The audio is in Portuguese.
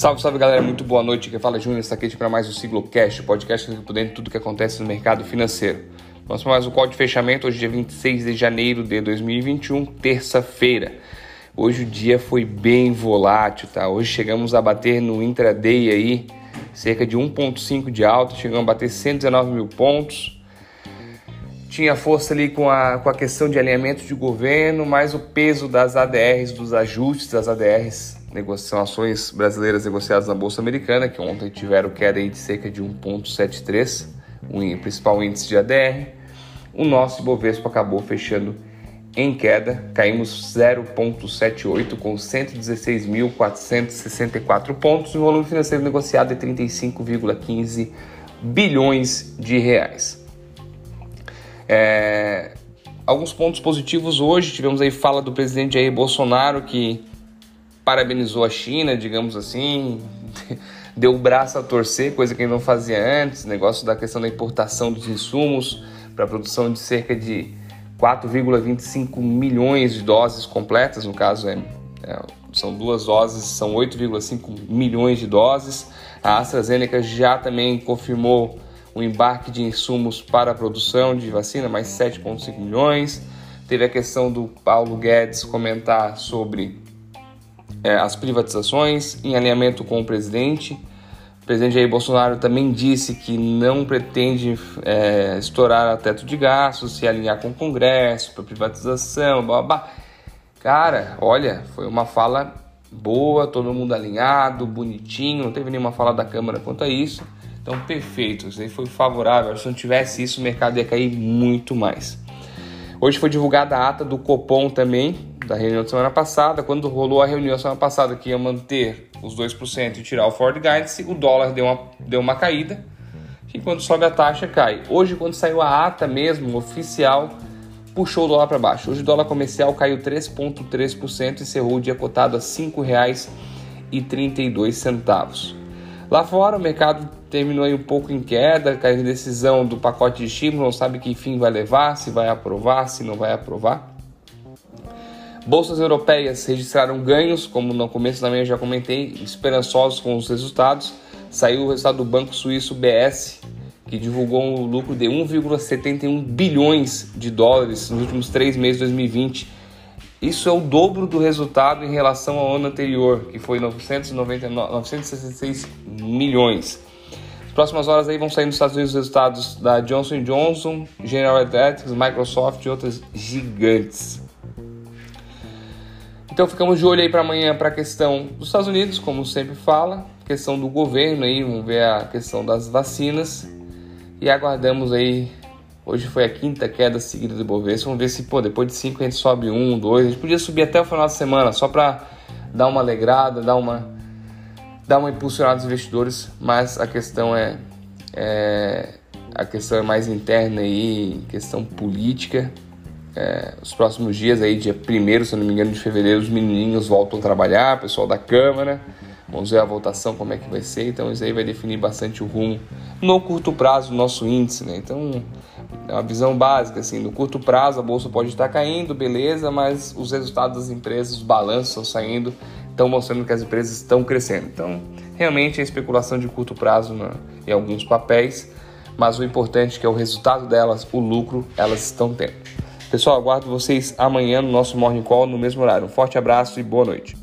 Salve, salve galera, muito boa noite. Quem fala é Júnior Saquete para mais o Siglocast, o podcast que por dentro de tudo que acontece no mercado financeiro. Vamos para mais um call de fechamento, hoje dia 26 de janeiro de 2021, terça-feira. Hoje o dia foi bem volátil, tá? Hoje chegamos a bater no intraday aí cerca de 1,5 de alta, chegamos a bater 119 mil pontos. Tinha força ali com a, com a questão de alinhamento de governo, mais o peso das ADRs, dos ajustes das ADRs negociações brasileiras negociadas na Bolsa Americana, que ontem tiveram queda de cerca de 1,73, o principal índice de ADR. O nosso Ibovespa acabou fechando em queda, caímos 0,78 com 116.464 pontos e o volume financeiro negociado é 35,15 bilhões de reais. É, alguns pontos positivos hoje, tivemos aí fala do presidente Jair Bolsonaro que parabenizou a China, digamos assim, deu o braço a torcer, coisa que ele não fazia antes, negócio da questão da importação dos insumos para a produção de cerca de 4,25 milhões de doses completas, no caso é, é são duas doses, são 8,5 milhões de doses. A AstraZeneca já também confirmou o embarque de insumos para a produção de vacina, mais 7,5 milhões. Teve a questão do Paulo Guedes comentar sobre é, as privatizações em alinhamento com o presidente. O presidente Jair Bolsonaro também disse que não pretende é, estourar o teto de gastos, se alinhar com o Congresso para privatização, blá, blá. Cara, olha, foi uma fala boa, todo mundo alinhado, bonitinho, não teve nenhuma fala da Câmara quanto a isso. Então, perfeito, isso aí foi favorável. Se não tivesse isso, o mercado ia cair muito mais. Hoje foi divulgada a ata do Copom também, da reunião da semana passada, quando rolou a reunião da semana passada que ia manter os 2% e tirar o Ford Guidance, o dólar deu uma, deu uma caída, e quando sobe a taxa cai. Hoje, quando saiu a ata mesmo, oficial, puxou o dólar para baixo. Hoje o dólar comercial caiu 3,3% e encerrou o dia cotado a R$ 5,32. Lá fora, o mercado terminou aí um pouco em queda, caiu em decisão do pacote de estímulo, não sabe que fim vai levar, se vai aprovar, se não vai aprovar. Bolsas europeias registraram ganhos, como no começo da manhã já comentei, esperançosos com os resultados. Saiu o resultado do Banco Suíço BS, que divulgou um lucro de 1,71 bilhões de dólares nos últimos três meses de 2020. Isso é o dobro do resultado em relação ao ano anterior, que foi 999, 966 milhões. Nas próximas horas aí vão sair nos Estados Unidos os resultados da Johnson Johnson, General Electric, Microsoft e outras gigantes. Então ficamos de olho aí para amanhã para a questão dos Estados Unidos, como sempre fala, questão do governo aí, vamos ver a questão das vacinas e aguardamos aí. Hoje foi a quinta queda seguida do Bovespa. Vamos ver se pô, depois de cinco a gente sobe um, dois. A gente podia subir até o final da semana só para dar uma alegrada, dar uma dar uma impulsionada dos investidores, mas a questão é, é a questão é mais interna aí, questão política é, os próximos dias aí, dia 1 se não me engano, de fevereiro, os menininhos voltam a trabalhar, o pessoal da Câmara. Vamos ver a votação, como é que vai ser. Então, isso aí vai definir bastante o rumo no curto prazo do nosso índice, né? Então, é uma visão básica, assim, no curto prazo a bolsa pode estar caindo, beleza, mas os resultados das empresas, os balanços estão saindo, estão mostrando que as empresas estão crescendo. Então, realmente é especulação de curto prazo né, em alguns papéis, mas o importante é que é o resultado delas, o lucro, elas estão tendo. Pessoal, aguardo vocês amanhã no nosso Morning Call no mesmo horário. Um forte abraço e boa noite.